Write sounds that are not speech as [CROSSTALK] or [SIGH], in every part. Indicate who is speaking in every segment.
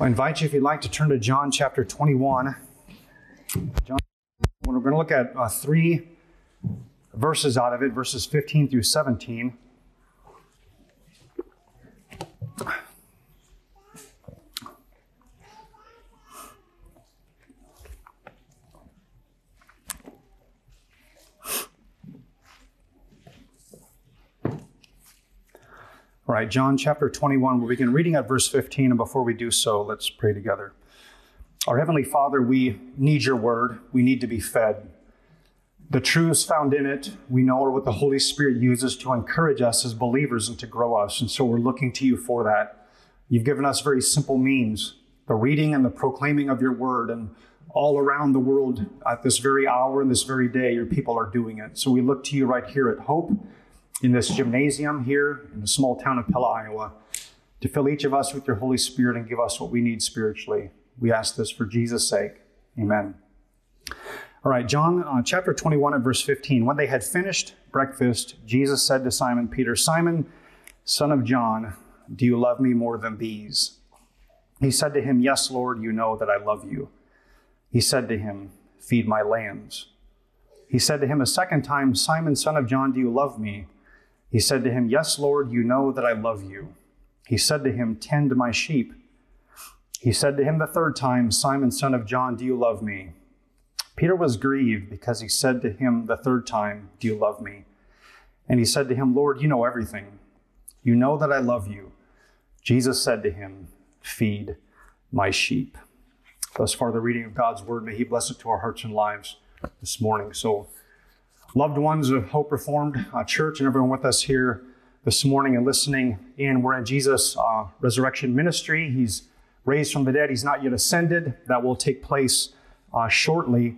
Speaker 1: I invite you, if you'd like, to turn to John chapter 21. John, we're going to look at uh, three verses out of it, verses 15 through 17. All right, John chapter 21, we'll begin reading at verse 15. And before we do so, let's pray together. Our Heavenly Father, we need your word. We need to be fed. The truths found in it, we know are what the Holy Spirit uses to encourage us as believers and to grow us. And so we're looking to you for that. You've given us very simple means the reading and the proclaiming of your word. And all around the world at this very hour and this very day, your people are doing it. So we look to you right here at Hope in this gymnasium here in the small town of Pella, Iowa, to fill each of us with your Holy Spirit and give us what we need spiritually. We ask this for Jesus' sake. Amen. All right, John uh, chapter 21 and verse 15. When they had finished breakfast, Jesus said to Simon Peter, Simon, son of John, do you love me more than these? He said to him, Yes, Lord, you know that I love you. He said to him, Feed my lambs. He said to him a second time, Simon, son of John, do you love me? He said to him, Yes, Lord, you know that I love you. He said to him, Tend my sheep. He said to him the third time, Simon, son of John, do you love me? Peter was grieved because he said to him the third time, Do you love me? And he said to him, Lord, you know everything. You know that I love you. Jesus said to him, Feed my sheep. Thus far, the reading of God's word. May He bless it to our hearts and lives this morning. So, loved ones of Hope Reformed uh, Church and everyone with us here this morning and listening in. We're in Jesus' uh, resurrection ministry. He's raised from the dead. He's not yet ascended. That will take place uh, shortly.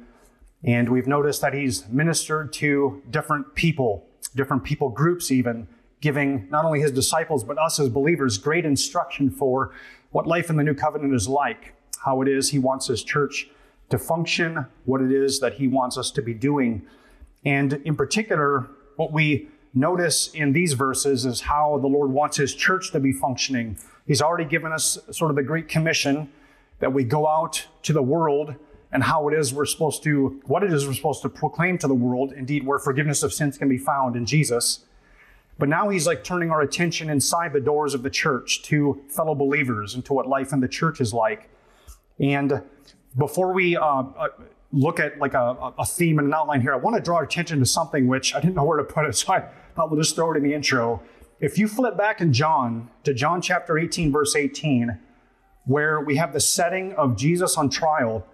Speaker 1: And we've noticed that he's ministered to different people, different people groups, even giving not only his disciples, but us as believers great instruction for what life in the new covenant is like, how it is he wants his church to function, what it is that he wants us to be doing and in particular, what we notice in these verses is how the Lord wants His church to be functioning. He's already given us sort of the Great Commission that we go out to the world and how it is we're supposed to, what it is we're supposed to proclaim to the world, indeed, where forgiveness of sins can be found in Jesus. But now he's like turning our attention inside the doors of the church to fellow believers and to what life in the church is like. And before we uh, uh look at like a, a theme and an outline here, I want to draw attention to something which I didn't know where to put it, [LAUGHS] so I thought we'll just throw it in the intro. If you flip back in John to John chapter 18, verse 18, where we have the setting of Jesus on trial,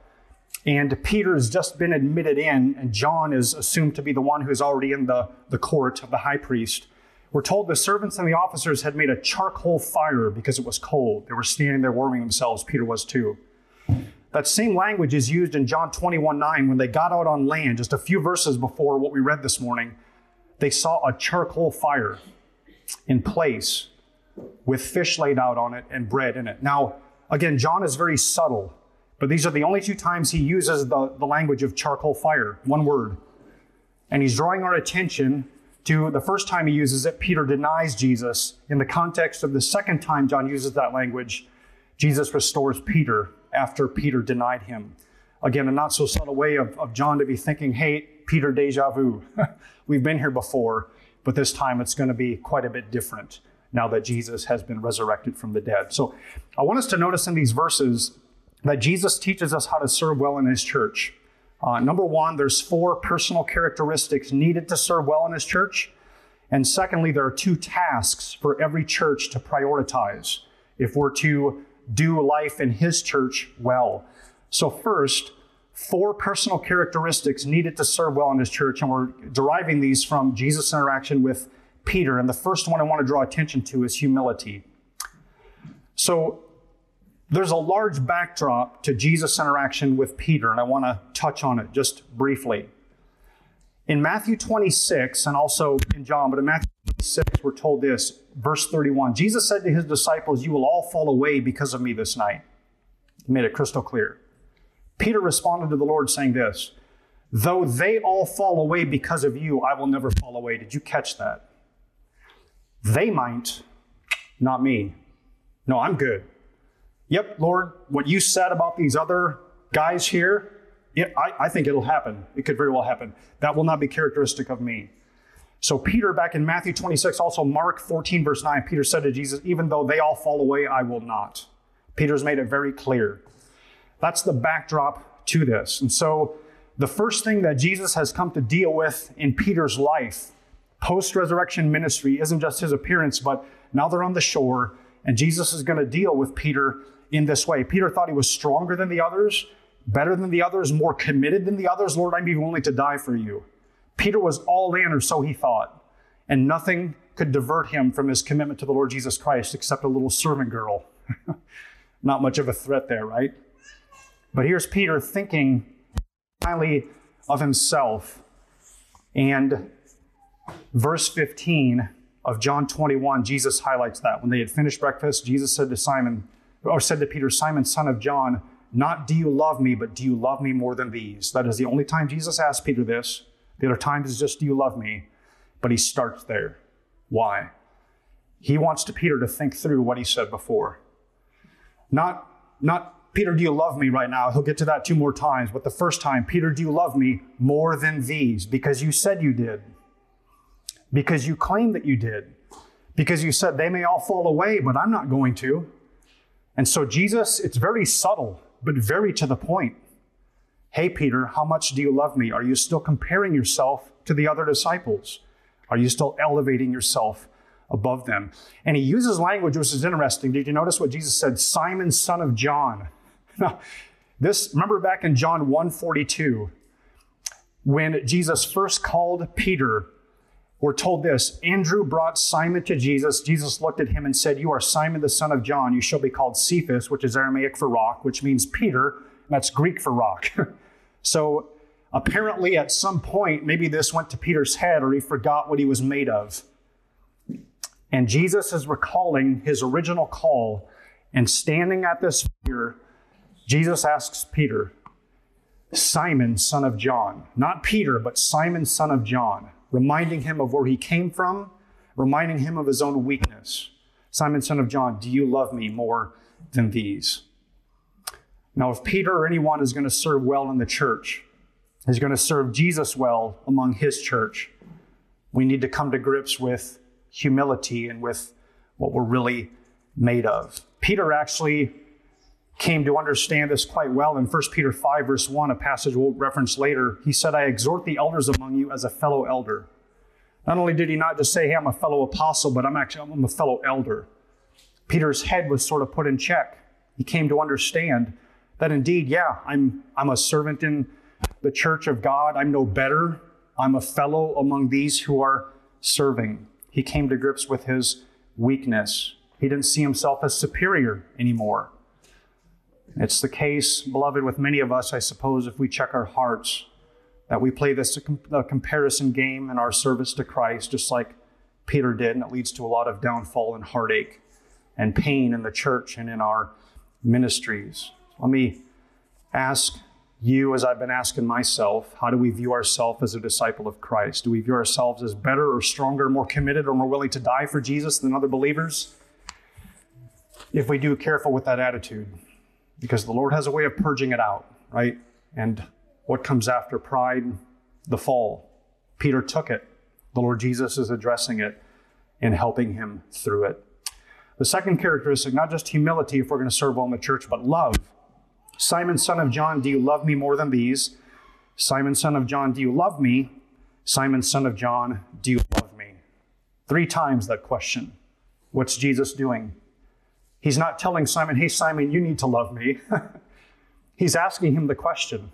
Speaker 1: and Peter has just been admitted in, and John is assumed to be the one who's already in the, the court of the high priest. We're told the servants and the officers had made a charcoal fire because it was cold. They were standing there warming themselves. Peter was too. That same language is used in John 21 9 when they got out on land, just a few verses before what we read this morning. They saw a charcoal fire in place with fish laid out on it and bread in it. Now, again, John is very subtle, but these are the only two times he uses the, the language of charcoal fire, one word. And he's drawing our attention to the first time he uses it, Peter denies Jesus. In the context of the second time John uses that language, Jesus restores Peter after Peter denied him. Again, a not so subtle way of, of John to be thinking, hey, Peter, deja vu. [LAUGHS] We've been here before, but this time it's going to be quite a bit different now that Jesus has been resurrected from the dead. So I want us to notice in these verses that Jesus teaches us how to serve well in his church. Uh, number one, there's four personal characteristics needed to serve well in his church. And secondly, there are two tasks for every church to prioritize if we're to do life in his church well. So, first, four personal characteristics needed to serve well in his church, and we're deriving these from Jesus' interaction with Peter. And the first one I want to draw attention to is humility. So, there's a large backdrop to Jesus' interaction with Peter, and I want to touch on it just briefly. In Matthew 26, and also in John, but in Matthew 26, we're told this, verse 31. Jesus said to his disciples, You will all fall away because of me this night. He made it crystal clear. Peter responded to the Lord saying this, Though they all fall away because of you, I will never fall away. Did you catch that? They might, not me. No, I'm good. Yep, Lord, what you said about these other guys here, it, I, I think it'll happen. It could very well happen. That will not be characteristic of me. So, Peter, back in Matthew 26, also Mark 14, verse 9, Peter said to Jesus, Even though they all fall away, I will not. Peter's made it very clear. That's the backdrop to this. And so, the first thing that Jesus has come to deal with in Peter's life, post resurrection ministry, isn't just his appearance, but now they're on the shore, and Jesus is going to deal with Peter in this way. Peter thought he was stronger than the others, better than the others, more committed than the others. Lord, I'm even willing to die for you. Peter was all in, or so he thought, and nothing could divert him from his commitment to the Lord Jesus Christ except a little servant girl. [LAUGHS] Not much of a threat there, right? But here's Peter thinking highly of himself. And verse 15 of John 21, Jesus highlights that. When they had finished breakfast, Jesus said to Simon, or said to Peter, Simon, son of John, not do you love me, but do you love me more than these? That is the only time Jesus asked Peter this. The other times is just, do you love me? But he starts there. Why? He wants to Peter to think through what he said before. Not, not, Peter, do you love me right now? He'll get to that two more times. But the first time, Peter, do you love me more than these? Because you said you did. Because you claim that you did. Because you said they may all fall away, but I'm not going to. And so, Jesus, it's very subtle, but very to the point. Hey, Peter, how much do you love me? Are you still comparing yourself to the other disciples? Are you still elevating yourself above them? And he uses language which is interesting. Did you notice what Jesus said? Simon, son of John. Now, [LAUGHS] this, remember back in John 142, when Jesus first called Peter we're told this Andrew brought Simon to Jesus. Jesus looked at him and said, You are Simon the son of John. You shall be called Cephas, which is Aramaic for rock, which means Peter, and that's Greek for rock. [LAUGHS] so apparently, at some point, maybe this went to Peter's head or he forgot what he was made of. And Jesus is recalling his original call and standing at this fire, Jesus asks Peter, Simon, son of John, not Peter, but Simon, son of John reminding him of where he came from, reminding him of his own weakness. Simon, son of John, do you love me more than these? Now, if Peter or anyone is going to serve well in the church, is going to serve Jesus well among his church, we need to come to grips with humility and with what we're really made of. Peter actually came to understand this quite well in 1 Peter 5, verse 1, a passage we'll reference later. He said, I exhort the elders among you as a fellow elder. Not only did he not just say, Hey, I'm a fellow apostle, but I'm actually I'm a fellow elder. Peter's head was sort of put in check. He came to understand that indeed, yeah, I'm, I'm a servant in the church of God. I'm no better. I'm a fellow among these who are serving. He came to grips with his weakness. He didn't see himself as superior anymore. It's the case, beloved, with many of us, I suppose, if we check our hearts, that we play this comparison game in our service to Christ, just like Peter did, and it leads to a lot of downfall and heartache and pain in the church and in our ministries. Let me ask you, as I've been asking myself, how do we view ourselves as a disciple of Christ? Do we view ourselves as better or stronger, more committed, or more willing to die for Jesus than other believers? If we do, careful with that attitude because the Lord has a way of purging it out, right? And what comes after pride? The fall. Peter took it. The Lord Jesus is addressing it and helping him through it. The second characteristic, not just humility if we're going to serve well in the church, but love. Simon, son of John, do you love me more than these? Simon, son of John, do you love me? Simon, son of John, do you love me? Three times that question. What's Jesus doing? He's not telling Simon, hey, Simon, you need to love me. [LAUGHS] He's asking him the question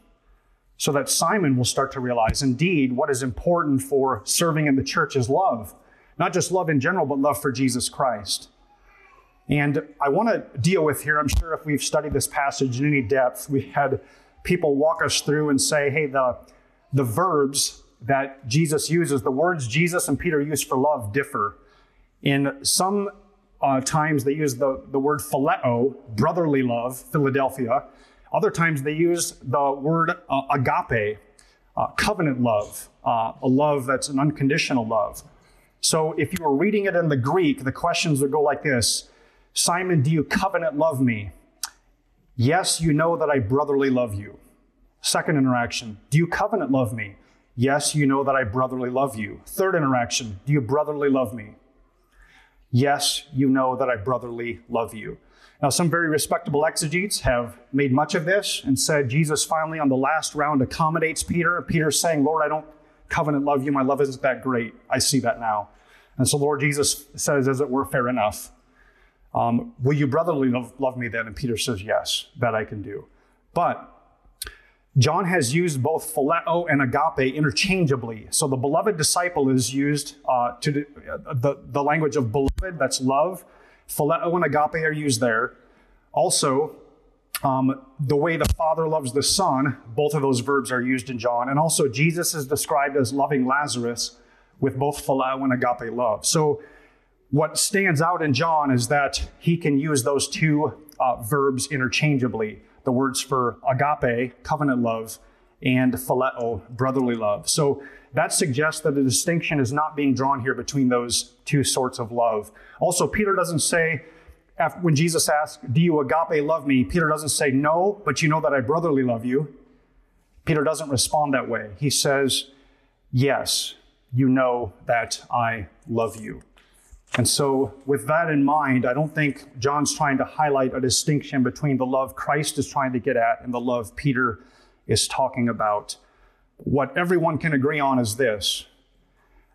Speaker 1: so that Simon will start to realize indeed what is important for serving in the church is love. Not just love in general, but love for Jesus Christ. And I want to deal with here, I'm sure if we've studied this passage in any depth, we had people walk us through and say, hey, the, the verbs that Jesus uses, the words Jesus and Peter use for love differ. In some uh, times they use the, the word phileo, brotherly love, Philadelphia. Other times they use the word uh, agape, uh, covenant love, uh, a love that's an unconditional love. So if you were reading it in the Greek, the questions would go like this Simon, do you covenant love me? Yes, you know that I brotherly love you. Second interaction, do you covenant love me? Yes, you know that I brotherly love you. Third interaction, do you brotherly love me? Yes, you know that I brotherly love you. Now, some very respectable exegetes have made much of this and said Jesus finally, on the last round, accommodates Peter. Peter's saying, Lord, I don't covenant love you. My love isn't that great. I see that now. And so, Lord Jesus says, as it were, fair enough. Um, will you brotherly love, love me then? And Peter says, yes, that I can do. But John has used both phileo and agape interchangeably. So the beloved disciple is used uh, to uh, the, the language of beloved, that's love. Phileo and agape are used there. Also, um, the way the Father loves the Son, both of those verbs are used in John. And also, Jesus is described as loving Lazarus with both phileo and agape love. So, what stands out in John is that he can use those two uh, verbs interchangeably the words for agape, covenant love, and phileo, brotherly love. So that suggests that a distinction is not being drawn here between those two sorts of love. Also, Peter doesn't say, when Jesus asks, Do you agape love me? Peter doesn't say, No, but you know that I brotherly love you. Peter doesn't respond that way. He says, Yes, you know that I love you. And so, with that in mind, I don't think John's trying to highlight a distinction between the love Christ is trying to get at and the love Peter is talking about. What everyone can agree on is this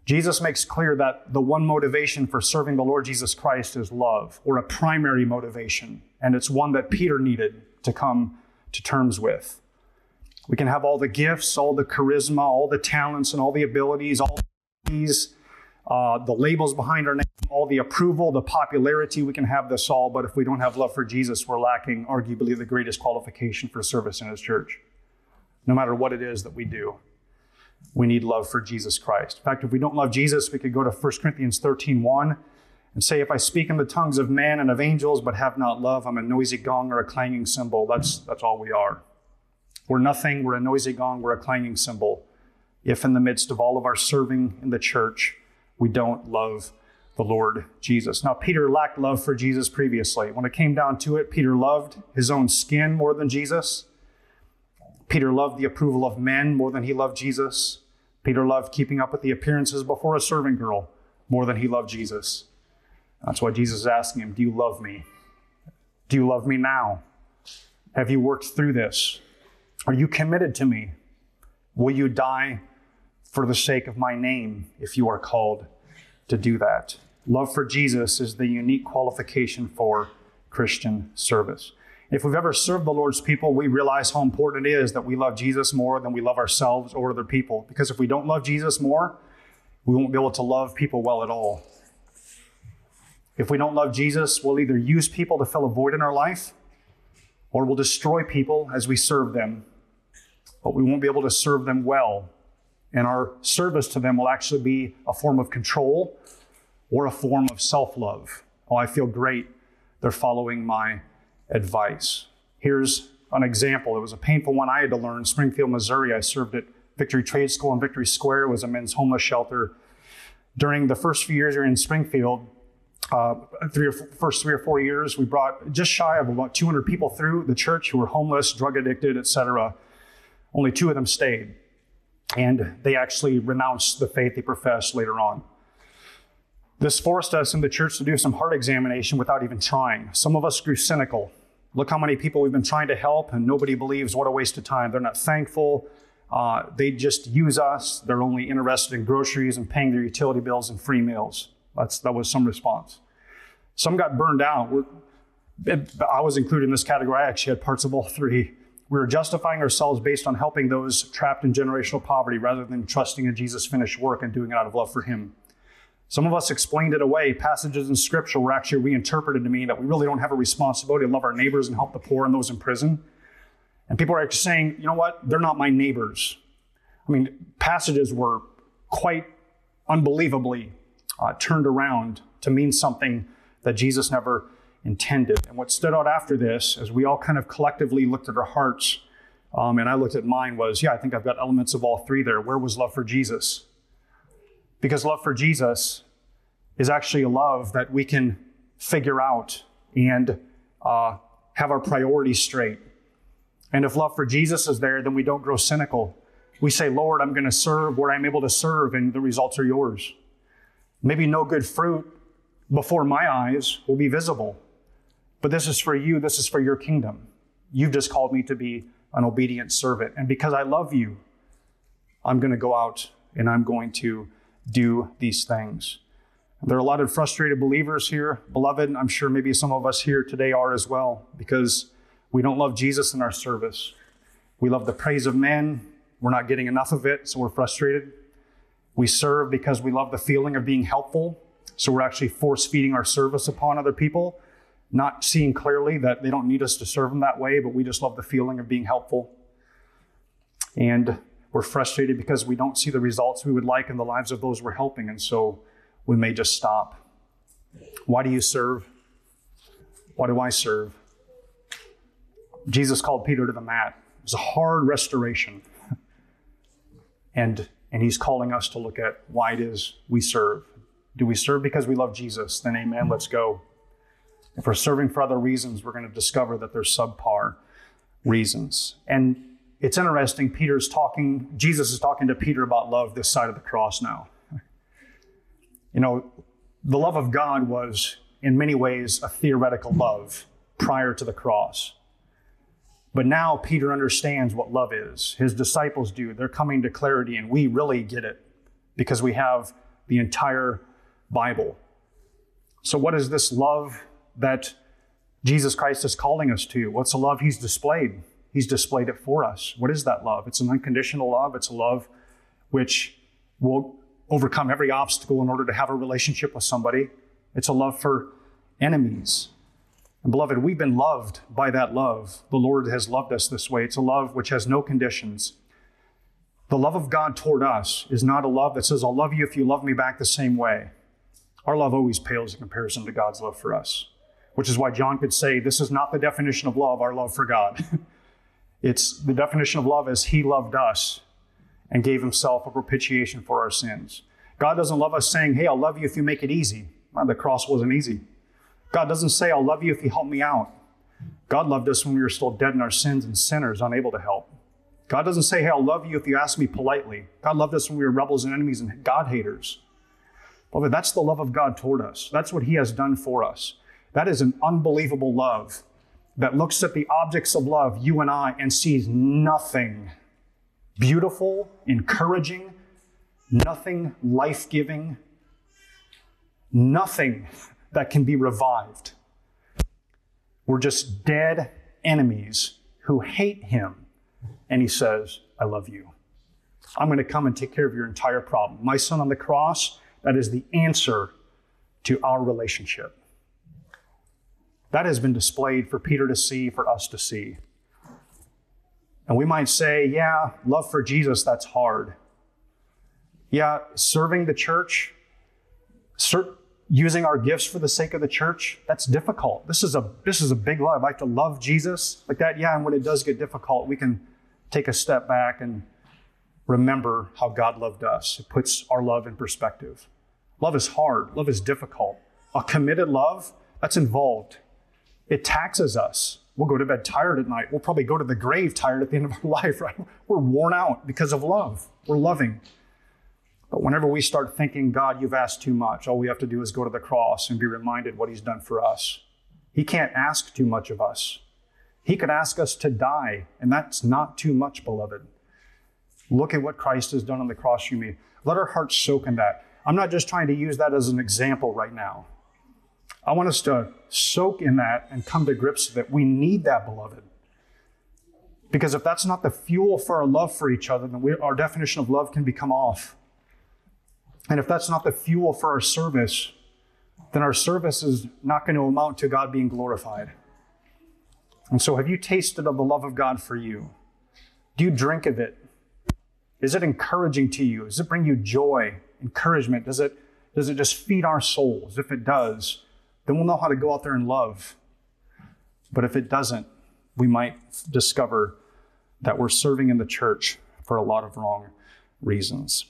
Speaker 1: Jesus makes clear that the one motivation for serving the Lord Jesus Christ is love, or a primary motivation, and it's one that Peter needed to come to terms with. We can have all the gifts, all the charisma, all the talents, and all the abilities, all these uh, the labels behind our name, all the approval, the popularity, we can have this all, but if we don't have love for Jesus, we're lacking arguably the greatest qualification for service in His church. No matter what it is that we do, we need love for Jesus Christ. In fact, if we don't love Jesus, we could go to 1 Corinthians 13 1 and say, If I speak in the tongues of man and of angels, but have not love, I'm a noisy gong or a clanging cymbal. That's, that's all we are. We're nothing, we're a noisy gong, we're a clanging cymbal. If in the midst of all of our serving in the church, we don't love the Lord Jesus. Now, Peter lacked love for Jesus previously. When it came down to it, Peter loved his own skin more than Jesus. Peter loved the approval of men more than he loved Jesus. Peter loved keeping up with the appearances before a serving girl more than he loved Jesus. That's why Jesus is asking him, Do you love me? Do you love me now? Have you worked through this? Are you committed to me? Will you die for the sake of my name if you are called to do that. Love for Jesus is the unique qualification for Christian service. If we've ever served the Lord's people, we realize how important it is that we love Jesus more than we love ourselves or other people. Because if we don't love Jesus more, we won't be able to love people well at all. If we don't love Jesus, we'll either use people to fill a void in our life or we'll destroy people as we serve them. But we won't be able to serve them well and our service to them will actually be a form of control or a form of self love. Oh, I feel great. They're following my advice. Here's an example. It was a painful one I had to learn. Springfield, Missouri. I served at Victory Trade School in Victory Square. It was a men's homeless shelter. During the first few years we were in Springfield, uh, three or first three or four years, we brought just shy of about 200 people through the church who were homeless, drug addicted, etc. Only two of them stayed and they actually renounced the faith they professed later on. This forced us in the church to do some heart examination without even trying. Some of us grew cynical. Look how many people we've been trying to help, and nobody believes what a waste of time. They're not thankful. Uh, they just use us. They're only interested in groceries and paying their utility bills and free meals. That's, that was some response. Some got burned out. We're, I was included in this category. I actually had parts of all three. We were justifying ourselves based on helping those trapped in generational poverty rather than trusting in Jesus' finished work and doing it out of love for Him. Some of us explained it away. Passages in Scripture were actually reinterpreted to mean that we really don't have a responsibility to love our neighbors and help the poor and those in prison. And people are actually saying, you know what? They're not my neighbors. I mean, passages were quite unbelievably uh, turned around to mean something that Jesus never intended. And what stood out after this, as we all kind of collectively looked at our hearts, um, and I looked at mine, was yeah, I think I've got elements of all three there. Where was love for Jesus? Because love for Jesus is actually a love that we can figure out and uh, have our priorities straight. And if love for Jesus is there, then we don't grow cynical. We say, Lord, I'm going to serve where I'm able to serve, and the results are yours. Maybe no good fruit before my eyes will be visible. But this is for you, this is for your kingdom. You've just called me to be an obedient servant. And because I love you, I'm going to go out and I'm going to do these things. There are a lot of frustrated believers here. Beloved, I'm sure maybe some of us here today are as well because we don't love Jesus in our service. We love the praise of men. We're not getting enough of it, so we're frustrated. We serve because we love the feeling of being helpful, so we're actually force feeding our service upon other people, not seeing clearly that they don't need us to serve them that way, but we just love the feeling of being helpful. And we're frustrated because we don't see the results we would like in the lives of those we're helping, and so we may just stop. Why do you serve? Why do I serve? Jesus called Peter to the mat. It was a hard restoration. [LAUGHS] and, and he's calling us to look at why it is we serve. Do we serve because we love Jesus? Then amen, let's go. If we're serving for other reasons, we're going to discover that there's subpar reasons. And it's interesting, Peter's talking, Jesus is talking to Peter about love this side of the cross now. You know, the love of God was in many ways a theoretical love prior to the cross. But now Peter understands what love is. His disciples do. They're coming to clarity, and we really get it because we have the entire Bible. So, what is this love that Jesus Christ is calling us to? What's the love he's displayed? He's displayed it for us. What is that love? It's an unconditional love. It's a love which will overcome every obstacle in order to have a relationship with somebody. It's a love for enemies. And beloved, we've been loved by that love. The Lord has loved us this way. It's a love which has no conditions. The love of God toward us is not a love that says, I'll love you if you love me back the same way. Our love always pales in comparison to God's love for us, which is why John could say, This is not the definition of love, our love for God. [LAUGHS] it's the definition of love as He loved us and gave himself a propitiation for our sins. God doesn't love us saying, Hey, I'll love you if you make it easy. Well, the cross wasn't easy. God doesn't say, I'll love you if you help me out. God loved us when we were still dead in our sins and sinners, unable to help. God doesn't say, Hey, I'll love you if you ask me politely. God loved us when we were rebels and enemies and God haters. Beloved, that's the love of God toward us. That's what He has done for us. That is an unbelievable love that looks at the objects of love, you and I, and sees nothing beautiful, encouraging, nothing life giving, nothing that can be revived. We're just dead enemies who hate him. And he says, I love you. I'm going to come and take care of your entire problem. My son on the cross, that is the answer to our relationship. That has been displayed for Peter to see, for us to see. And we might say, yeah, love for Jesus, that's hard. Yeah, serving the church, using our gifts for the sake of the church, that's difficult. This is a this is a big love. I like to love Jesus like that. Yeah, and when it does get difficult, we can take a step back and remember how God loved us. It puts our love in perspective. Love is hard. Love is difficult. A committed love, that's involved. It taxes us. We'll go to bed tired at night. We'll probably go to the grave tired at the end of our [LAUGHS] life, right? We're worn out because of love. We're loving. But whenever we start thinking, God, you've asked too much, all we have to do is go to the cross and be reminded what He's done for us. He can't ask too much of us. He could ask us to die, and that's not too much, beloved. Look at what Christ has done on the cross you me. Let our hearts soak in that. I'm not just trying to use that as an example right now. I want us to soak in that and come to grips that we need that, beloved. Because if that's not the fuel for our love for each other, then we, our definition of love can become off. And if that's not the fuel for our service, then our service is not going to amount to God being glorified. And so, have you tasted of the love of God for you? Do you drink of it? Is it encouraging to you? Does it bring you joy, encouragement? Does it, does it just feed our souls? If it does, then we'll know how to go out there and love. But if it doesn't, we might discover that we're serving in the church for a lot of wrong reasons.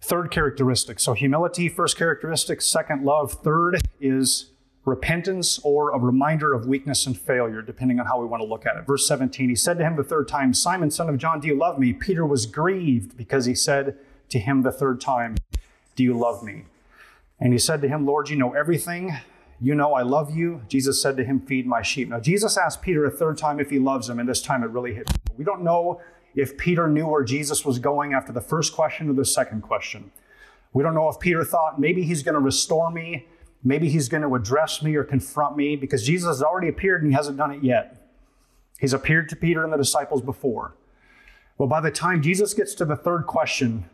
Speaker 1: Third characteristic. So, humility, first characteristic. Second, love. Third is repentance or a reminder of weakness and failure, depending on how we want to look at it. Verse 17, he said to him the third time, Simon, son of John, do you love me? Peter was grieved because he said to him the third time, Do you love me? And he said to him, Lord, you know everything. You know I love you. Jesus said to him, Feed my sheep. Now, Jesus asked Peter a third time if he loves him, and this time it really hit. We don't know if Peter knew where Jesus was going after the first question or the second question. We don't know if Peter thought maybe he's going to restore me Maybe he's going to address me or confront me because Jesus has already appeared and he hasn't done it yet. He's appeared to Peter and the disciples before. Well, by the time Jesus gets to the third question,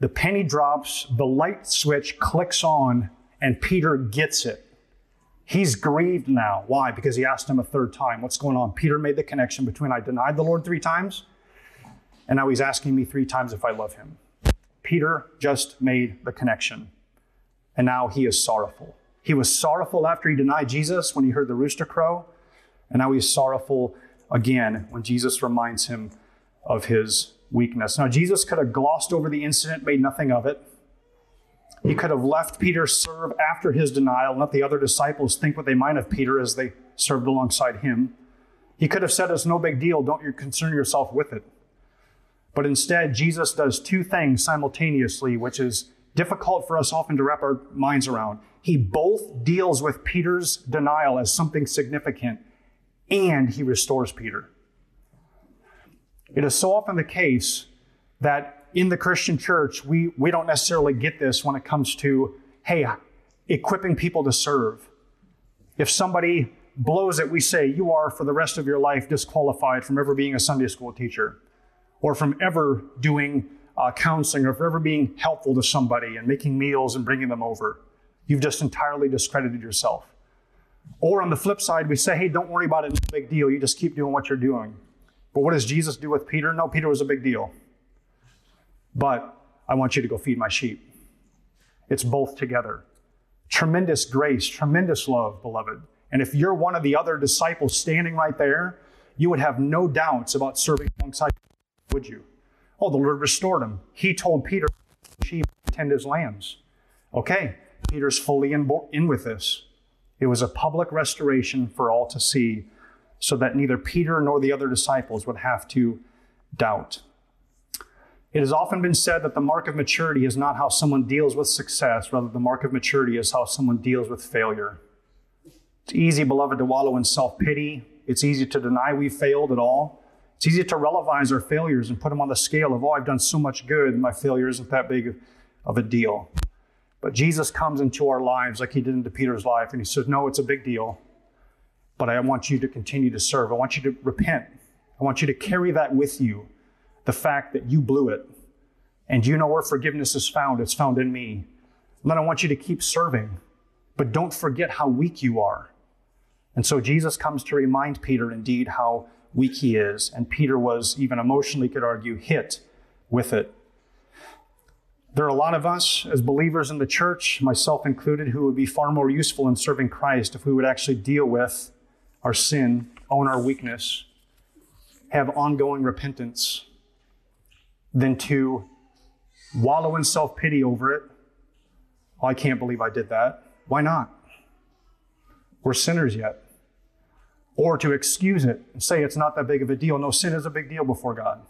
Speaker 1: the penny drops, the light switch clicks on, and Peter gets it. He's grieved now. Why? Because he asked him a third time, What's going on? Peter made the connection between I denied the Lord three times, and now he's asking me three times if I love him. Peter just made the connection, and now he is sorrowful. He was sorrowful after he denied Jesus when he heard the rooster crow, and now he's sorrowful again when Jesus reminds him of his weakness. Now, Jesus could have glossed over the incident, made nothing of it. He could have left Peter serve after his denial let the other disciples think what they might of Peter as they served alongside him. He could have said, It's no big deal, don't you concern yourself with it. But instead, Jesus does two things simultaneously, which is difficult for us often to wrap our minds around. He both deals with Peter's denial as something significant and he restores Peter. It is so often the case that in the Christian church, we, we don't necessarily get this when it comes to, hey, equipping people to serve. If somebody blows it, we say, you are for the rest of your life disqualified from ever being a Sunday school teacher or from ever doing uh, counseling or for ever being helpful to somebody and making meals and bringing them over. You've just entirely discredited yourself. Or on the flip side, we say, hey, don't worry about it, a big deal. You just keep doing what you're doing. But what does Jesus do with Peter? No, Peter was a big deal. But I want you to go feed my sheep. It's both together. Tremendous grace, tremendous love, beloved. And if you're one of the other disciples standing right there, you would have no doubts about serving alongside, would you? Oh, the Lord restored him. He told Peter, sheep tend his lambs. Okay, Peter's fully in, in with this. It was a public restoration for all to see, so that neither Peter nor the other disciples would have to doubt. It has often been said that the mark of maturity is not how someone deals with success, rather, the mark of maturity is how someone deals with failure. It's easy, beloved, to wallow in self pity. It's easy to deny we failed at all. It's easy to relativize our failures and put them on the scale of, oh, I've done so much good, my failure isn't that big of a deal. But Jesus comes into our lives like he did into Peter's life, and he says, No, it's a big deal, but I want you to continue to serve. I want you to repent. I want you to carry that with you the fact that you blew it. And you know where forgiveness is found? It's found in me. And then I want you to keep serving, but don't forget how weak you are. And so Jesus comes to remind Peter indeed how weak he is. And Peter was, even emotionally, could argue, hit with it. There are a lot of us as believers in the church, myself included, who would be far more useful in serving Christ if we would actually deal with our sin, own our weakness, have ongoing repentance, than to wallow in self pity over it. Oh, I can't believe I did that. Why not? We're sinners yet. Or to excuse it and say it's not that big of a deal. No, sin is a big deal before God.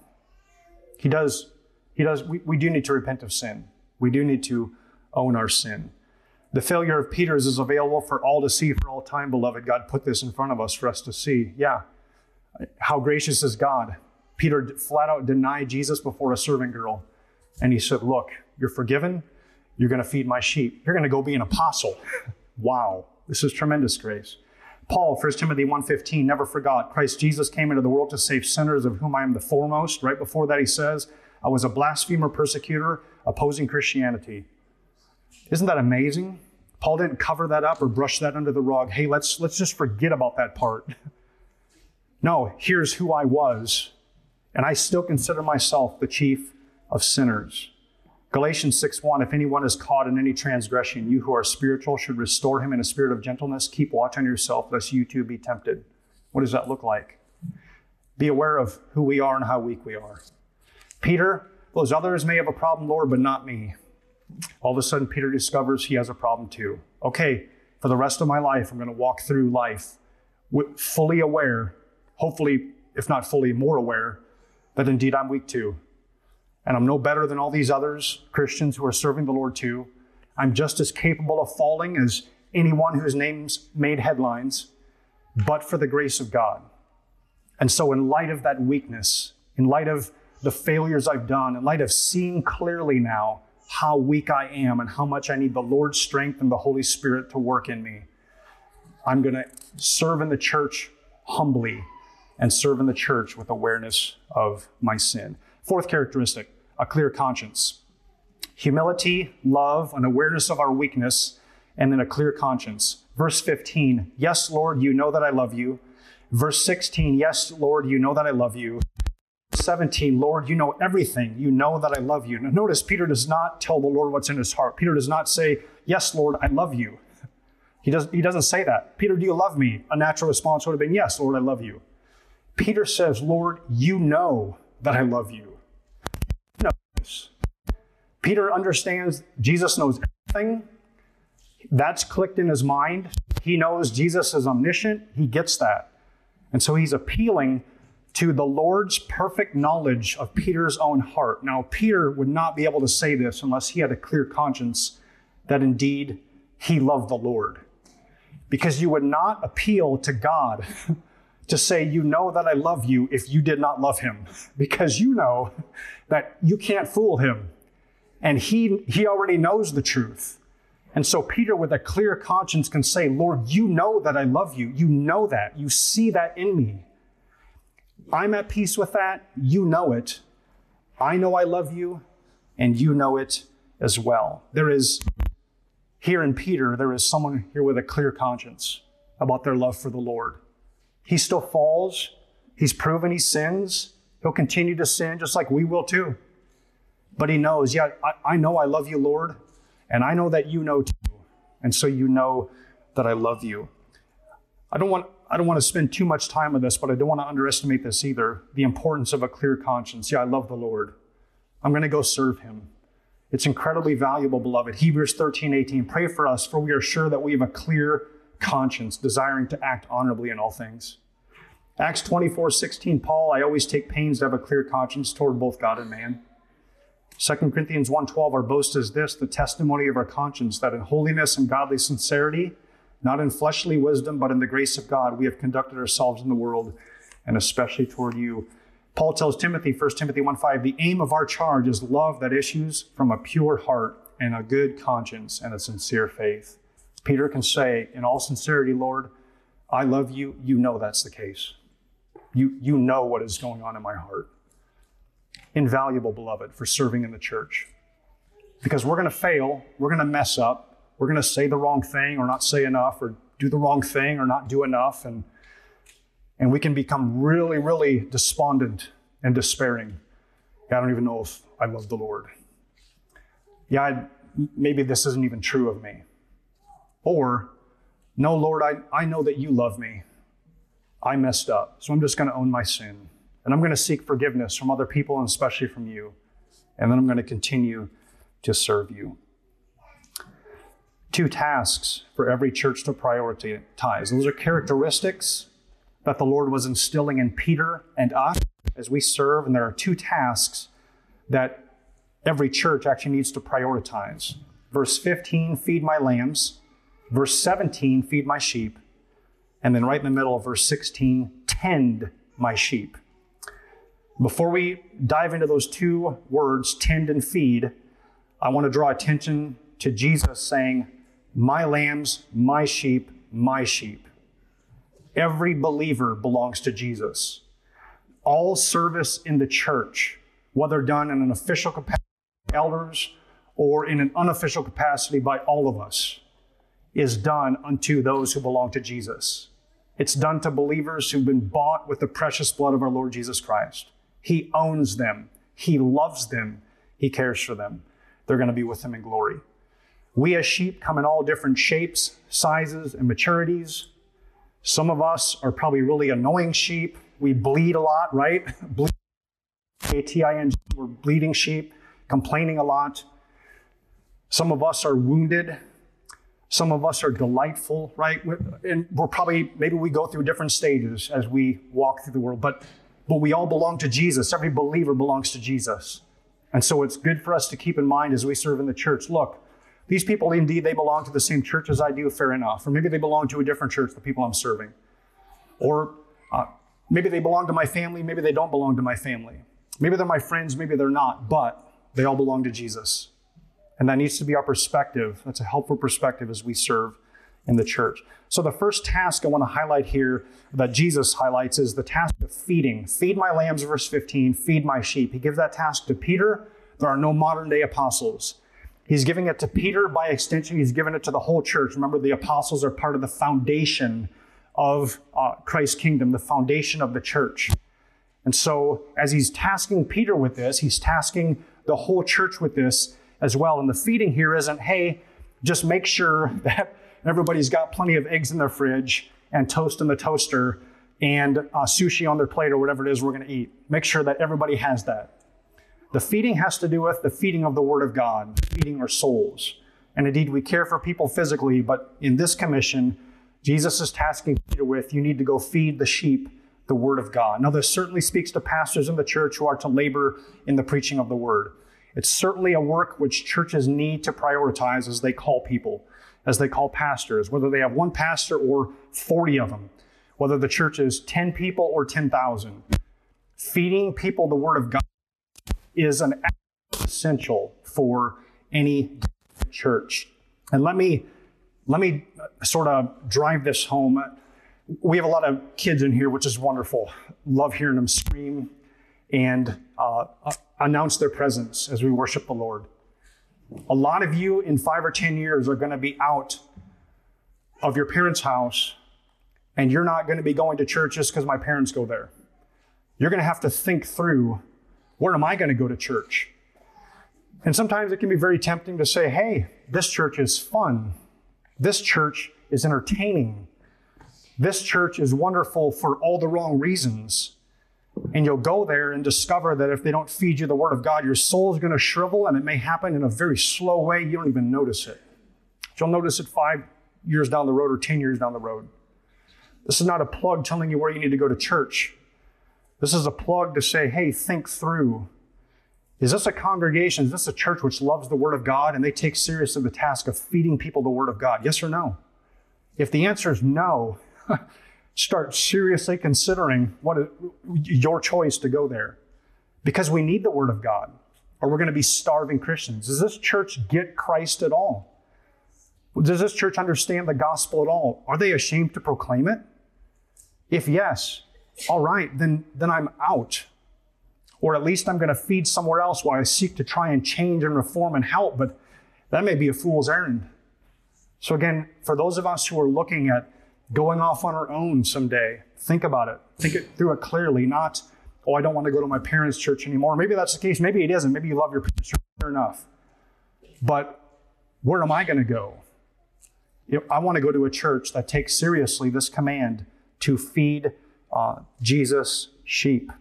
Speaker 1: He does he does, we, we do need to repent of sin. We do need to own our sin. The failure of Peter's is available for all to see for all time, beloved. God put this in front of us for us to see. Yeah. How gracious is God? Peter flat out denied Jesus before a servant girl. And he said, Look, you're forgiven. You're going to feed my sheep. You're going to go be an apostle. [LAUGHS] wow. This is tremendous grace. Paul, 1 Timothy 1.15, never forgot. Christ Jesus came into the world to save sinners, of whom I am the foremost. Right before that, he says, I was a blasphemer, persecutor, opposing Christianity. Isn't that amazing? Paul didn't cover that up or brush that under the rug. Hey, let's, let's just forget about that part. [LAUGHS] No, here's who I was, and I still consider myself the chief of sinners. Galatians 6:1 If anyone is caught in any transgression, you who are spiritual should restore him in a spirit of gentleness. Keep watch on yourself, lest you too be tempted. What does that look like? Be aware of who we are and how weak we are. Peter, those others may have a problem, Lord, but not me. All of a sudden, Peter discovers he has a problem too. Okay, for the rest of my life, I'm going to walk through life fully aware, hopefully, if not fully more aware, that indeed I'm weak too. And I'm no better than all these others, Christians who are serving the Lord too. I'm just as capable of falling as anyone whose name's made headlines, but for the grace of God. And so, in light of that weakness, in light of the failures I've done, in light of seeing clearly now how weak I am and how much I need the Lord's strength and the Holy Spirit to work in me, I'm going to serve in the church humbly and serve in the church with awareness of my sin. Fourth characteristic a clear conscience. Humility, love, an awareness of our weakness, and then a clear conscience. Verse 15, yes, Lord, you know that I love you. Verse 16, yes, Lord, you know that I love you. 17, Lord, you know everything. You know that I love you. Now, notice Peter does not tell the Lord what's in his heart. Peter does not say, Yes, Lord, I love you. He, does, he doesn't say that. Peter, do you love me? A natural response would have been, Yes, Lord, I love you. Peter says, Lord, you know that I love you. He. Peter understands Jesus knows everything. That's clicked in his mind. He knows Jesus is omniscient. He gets that. And so he's appealing to the Lord's perfect knowledge of Peter's own heart. Now, Peter would not be able to say this unless he had a clear conscience that indeed he loved the Lord because you would not appeal to God [LAUGHS] to say, You know that I love you if you did not love him, [LAUGHS] because you know that you can't fool him. And he, he already knows the truth. And so Peter, with a clear conscience, can say, Lord, you know that I love you. You know that. You see that in me. I'm at peace with that. You know it. I know I love you, and you know it as well. There is here in Peter, there is someone here with a clear conscience about their love for the Lord. He still falls. He's proven he sins. He'll continue to sin just like we will too. But he knows, yeah, I, I know I love you, Lord, and I know that you know too. And so you know that I love you. I don't want I don't want to spend too much time on this, but I don't want to underestimate this either. The importance of a clear conscience. Yeah, I love the Lord. I'm going to go serve him. It's incredibly valuable, beloved. Hebrews 13, 18. Pray for us, for we are sure that we have a clear conscience, desiring to act honorably in all things. Acts 24, 16. Paul, I always take pains to have a clear conscience toward both God and man. 2 Corinthians 1:12 our boast is this the testimony of our conscience that in holiness and godly sincerity not in fleshly wisdom but in the grace of God we have conducted ourselves in the world and especially toward you Paul tells Timothy, 1 Timothy 1 5, the aim of our charge is love that issues from a pure heart and a good conscience and a sincere faith. Peter can say, in all sincerity, Lord, I love you. You know that's the case. You, you know what is going on in my heart. Invaluable, beloved, for serving in the church. Because we're going to fail, we're going to mess up, we're going to say the wrong thing or not say enough or do the wrong thing or not do enough. And and we can become really, really despondent and despairing. I don't even know if I love the Lord. Yeah, I, maybe this isn't even true of me. Or, no, Lord, I, I know that you love me. I messed up, so I'm just going to own my sin. And I'm going to seek forgiveness from other people and especially from you. And then I'm going to continue to serve you. Two tasks for every church to prioritize. Those are characteristics that the Lord was instilling in Peter and us as we serve. And there are two tasks that every church actually needs to prioritize. Verse 15, feed my lambs. Verse 17, feed my sheep. And then right in the middle of verse 16, tend my sheep. Before we dive into those two words, tend and feed, I want to draw attention to Jesus saying, My lambs, my sheep, my sheep. Every believer belongs to Jesus. All service in the church, whether done in an official capacity by elders or in an unofficial capacity by all of us, is done unto those who belong to Jesus. It's done to believers who've been bought with the precious blood of our Lord Jesus Christ. He owns them, He loves them, He cares for them. They're going to be with Him in glory. We as sheep come in all different shapes, sizes, and maturities. Some of us are probably really annoying sheep. We bleed a lot, right? [LAUGHS] Bleed, A-T-I-N, we're bleeding sheep, complaining a lot. Some of us are wounded. Some of us are delightful, right? And we're probably, maybe we go through different stages as we walk through the world, but, but we all belong to Jesus. Every believer belongs to Jesus. And so it's good for us to keep in mind as we serve in the church look, these people, indeed, they belong to the same church as I do, fair enough. Or maybe they belong to a different church, the people I'm serving. Or uh, maybe they belong to my family, maybe they don't belong to my family. Maybe they're my friends, maybe they're not, but they all belong to Jesus. And that needs to be our perspective. That's a helpful perspective as we serve in the church. So, the first task I want to highlight here that Jesus highlights is the task of feeding. Feed my lambs, verse 15, feed my sheep. He gives that task to Peter. There are no modern day apostles. He's giving it to Peter. By extension, he's given it to the whole church. Remember, the apostles are part of the foundation of uh, Christ's kingdom, the foundation of the church. And so, as he's tasking Peter with this, he's tasking the whole church with this as well. And the feeding here isn't, hey, just make sure [LAUGHS] that everybody's got plenty of eggs in their fridge and toast in the toaster and uh, sushi on their plate or whatever it is we're going to eat. Make sure that everybody has that. The feeding has to do with the feeding of the Word of God, feeding our souls. And indeed, we care for people physically, but in this commission, Jesus is tasking Peter with you need to go feed the sheep the Word of God. Now, this certainly speaks to pastors in the church who are to labor in the preaching of the Word. It's certainly a work which churches need to prioritize as they call people, as they call pastors, whether they have one pastor or 40 of them, whether the church is 10 people or 10,000. Feeding people the Word of God is an essential for any church. And let me let me sort of drive this home. We have a lot of kids in here, which is wonderful. Love hearing them scream and uh, announce their presence as we worship the Lord. A lot of you in five or 10 years are going to be out of your parents' house, and you're not going to be going to church just because my parents go there. You're going to have to think through where am I going to go to church? And sometimes it can be very tempting to say, hey, this church is fun. This church is entertaining. This church is wonderful for all the wrong reasons. And you'll go there and discover that if they don't feed you the Word of God, your soul is going to shrivel, and it may happen in a very slow way. You don't even notice it. You'll notice it five years down the road or 10 years down the road. This is not a plug telling you where you need to go to church. This is a plug to say, hey, think through. Is this a congregation? Is this a church which loves the Word of God and they take seriously the task of feeding people the Word of God? Yes or no? If the answer is no, [LAUGHS] start seriously considering what is your choice to go there. Because we need the Word of God, or we're going to be starving Christians. Does this church get Christ at all? Does this church understand the gospel at all? Are they ashamed to proclaim it? If yes, all right, then, then I'm out. Or at least I'm going to feed somewhere else while I seek to try and change and reform and help, but that may be a fool's errand. So, again, for those of us who are looking at going off on our own someday. Think about it. Think it through it clearly, not, oh, I don't want to go to my parents' church anymore. Maybe that's the case. Maybe it isn't. Maybe you love your parents' church, fair enough. But where am I going to go? You know, I want to go to a church that takes seriously this command to feed uh, Jesus' sheep.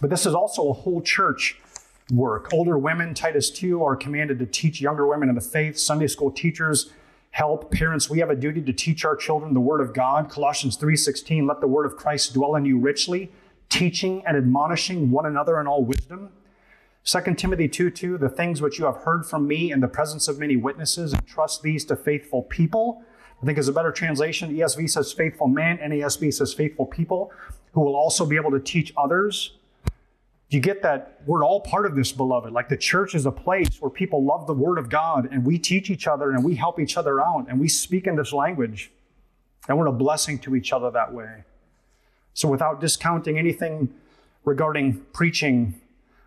Speaker 1: But this is also a whole church work. Older women, Titus 2, are commanded to teach younger women in the faith. Sunday school teachers help parents we have a duty to teach our children the word of god colossians 3.16 let the word of christ dwell in you richly teaching and admonishing one another in all wisdom 2 timothy 2.2 the things which you have heard from me in the presence of many witnesses entrust these to faithful people i think is a better translation esv says faithful man nasb says faithful people who will also be able to teach others you get that we're all part of this, beloved? Like the church is a place where people love the Word of God and we teach each other and we help each other out and we speak in this language. And we're a blessing to each other that way. So, without discounting anything regarding preaching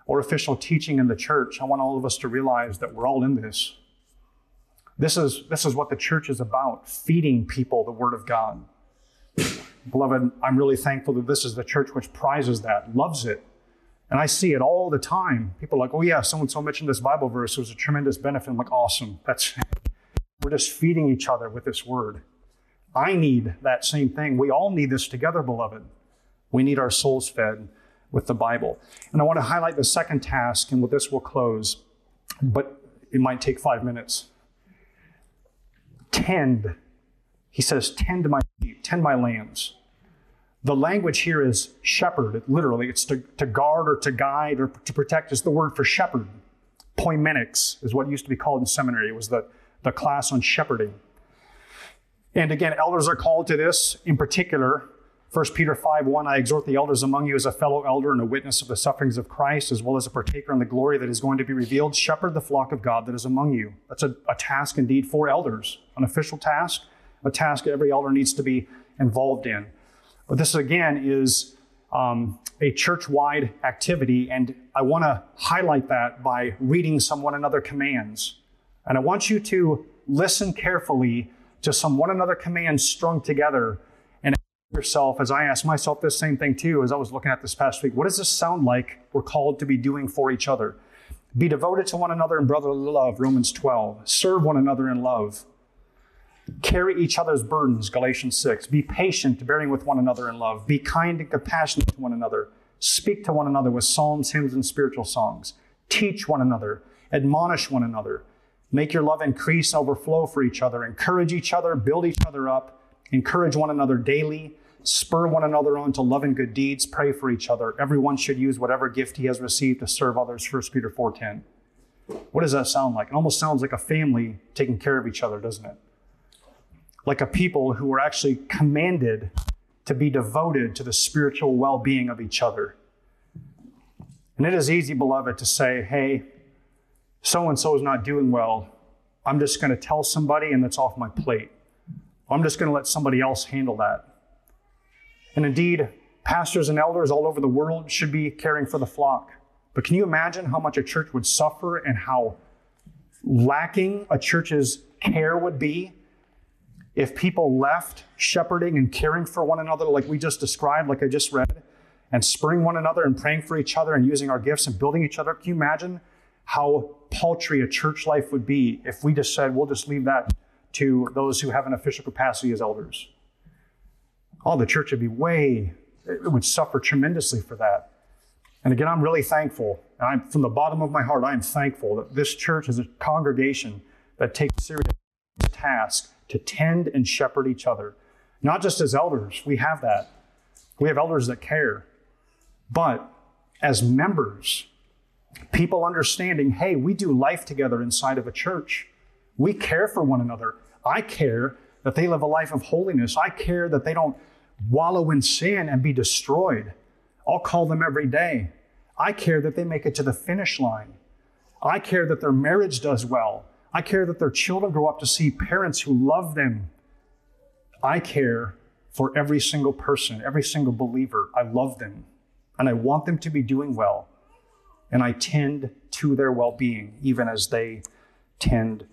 Speaker 1: or official teaching in the church, I want all of us to realize that we're all in this. This is, this is what the church is about feeding people the Word of God. Beloved, I'm really thankful that this is the church which prizes that, loves it, and I see it all the time. People are like, oh, yeah, so and so mentioned this Bible verse. It was a tremendous benefit. I'm like, awesome. That's, we're just feeding each other with this word. I need that same thing. We all need this together, beloved. We need our souls fed with the Bible. And I want to highlight the second task, and with this we'll close, but it might take five minutes. Tend. He says, tend my sheep, tend my lambs. The language here is shepherd. literally, it's to, to guard or to guide or to protect is the word for shepherd. Poimenics is what used to be called in seminary. It was the, the class on shepherding. And again, elders are called to this in particular 1 Peter 5 1, I exhort the elders among you as a fellow elder and a witness of the sufferings of Christ, as well as a partaker in the glory that is going to be revealed. Shepherd the flock of God that is among you. That's a, a task indeed for elders, an official task, a task every elder needs to be involved in. But this again is um, a church wide activity, and I want to highlight that by reading some one another commands. And I want you to listen carefully to some one another commands strung together yourself, as I asked myself this same thing too, as I was looking at this past week, what does this sound like we're called to be doing for each other? Be devoted to one another in brotherly love, Romans 12. Serve one another in love. Carry each other's burdens, Galatians 6. Be patient, bearing with one another in love. Be kind and compassionate to one another. Speak to one another with psalms, hymns, and spiritual songs. Teach one another. Admonish one another. Make your love increase overflow for each other. Encourage each other. Build each other up. Encourage one another daily spur one another on to love and good deeds, pray for each other. Everyone should use whatever gift he has received to serve others, 1 Peter 4.10. What does that sound like? It almost sounds like a family taking care of each other, doesn't it? Like a people who are actually commanded to be devoted to the spiritual well being of each other. And it is easy, beloved, to say, hey, so and so is not doing well. I'm just going to tell somebody and that's off my plate. I'm just going to let somebody else handle that. And indeed, pastors and elders all over the world should be caring for the flock. But can you imagine how much a church would suffer and how lacking a church's care would be if people left shepherding and caring for one another, like we just described, like I just read, and spurring one another and praying for each other and using our gifts and building each other? Can you imagine how paltry a church life would be if we just said, we'll just leave that to those who have an official capacity as elders? Oh, the church would be way, it would suffer tremendously for that. And again, I'm really thankful. And I'm from the bottom of my heart, I am thankful that this church is a congregation that takes serious task to tend and shepherd each other. Not just as elders, we have that. We have elders that care. But as members, people understanding, hey, we do life together inside of a church. We care for one another. I care that they live a life of holiness. I care that they don't wallow in sin and be destroyed. I'll call them every day. I care that they make it to the finish line. I care that their marriage does well. I care that their children grow up to see parents who love them. I care for every single person, every single believer. I love them and I want them to be doing well. And I tend to their well being, even as they tend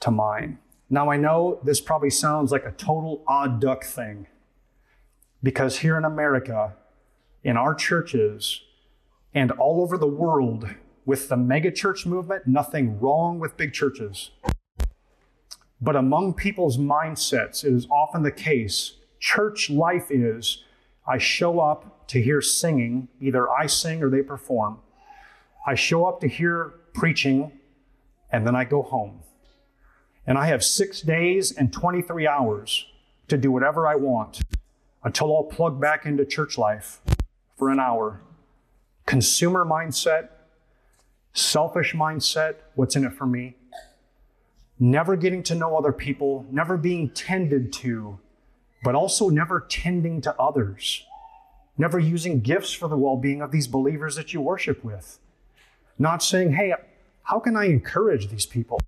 Speaker 1: to mine. Now, I know this probably sounds like a total odd duck thing because here in America, in our churches, and all over the world, with the megachurch movement, nothing wrong with big churches. But among people's mindsets, it is often the case church life is I show up to hear singing, either I sing or they perform. I show up to hear preaching, and then I go home. And I have six days and 23 hours to do whatever I want until I'll plug back into church life for an hour. Consumer mindset, selfish mindset, what's in it for me? Never getting to know other people, never being tended to, but also never tending to others. Never using gifts for the well being of these believers that you worship with. Not saying, hey, how can I encourage these people?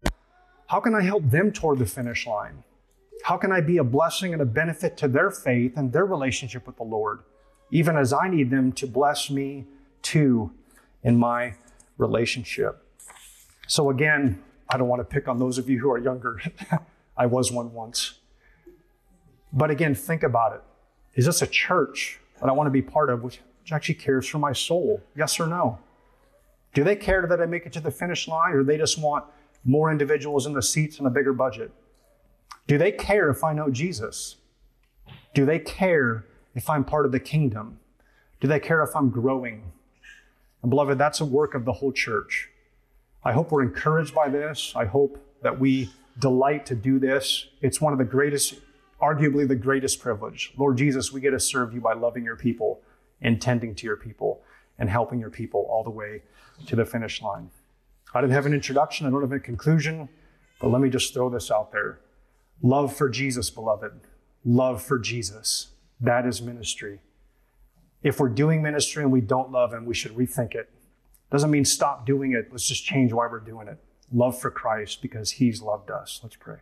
Speaker 1: How can I help them toward the finish line? How can I be a blessing and a benefit to their faith and their relationship with the Lord, even as I need them to bless me too in my relationship? So, again, I don't want to pick on those of you who are younger. [LAUGHS] I was one once. But again, think about it. Is this a church that I want to be part of which, actually cares for my soul? Yes or no? Do they care that I make it to the finish line, or they just want more individuals in the seats and a bigger budget? Do they care if I know Jesus? Do they care if I'm part of the kingdom? Do they care if I'm growing? And beloved, that's a work of the whole church. I hope we're encouraged by this. I hope that we delight to do this. It's one of the greatest, arguably the greatest privilege. Lord Jesus, we get to serve you by loving your people and tending to your people and helping your people all the way to the finish line. I didn't have an introduction, I don't have a conclusion, but let me just throw this out there. Love for Jesus, beloved. Love for Jesus. That is ministry. If we're doing ministry and we don't love Him, we should rethink it. Doesn't mean stop doing it. Let's just change why we're doing it. Love for Christ because He's loved us. Let's pray.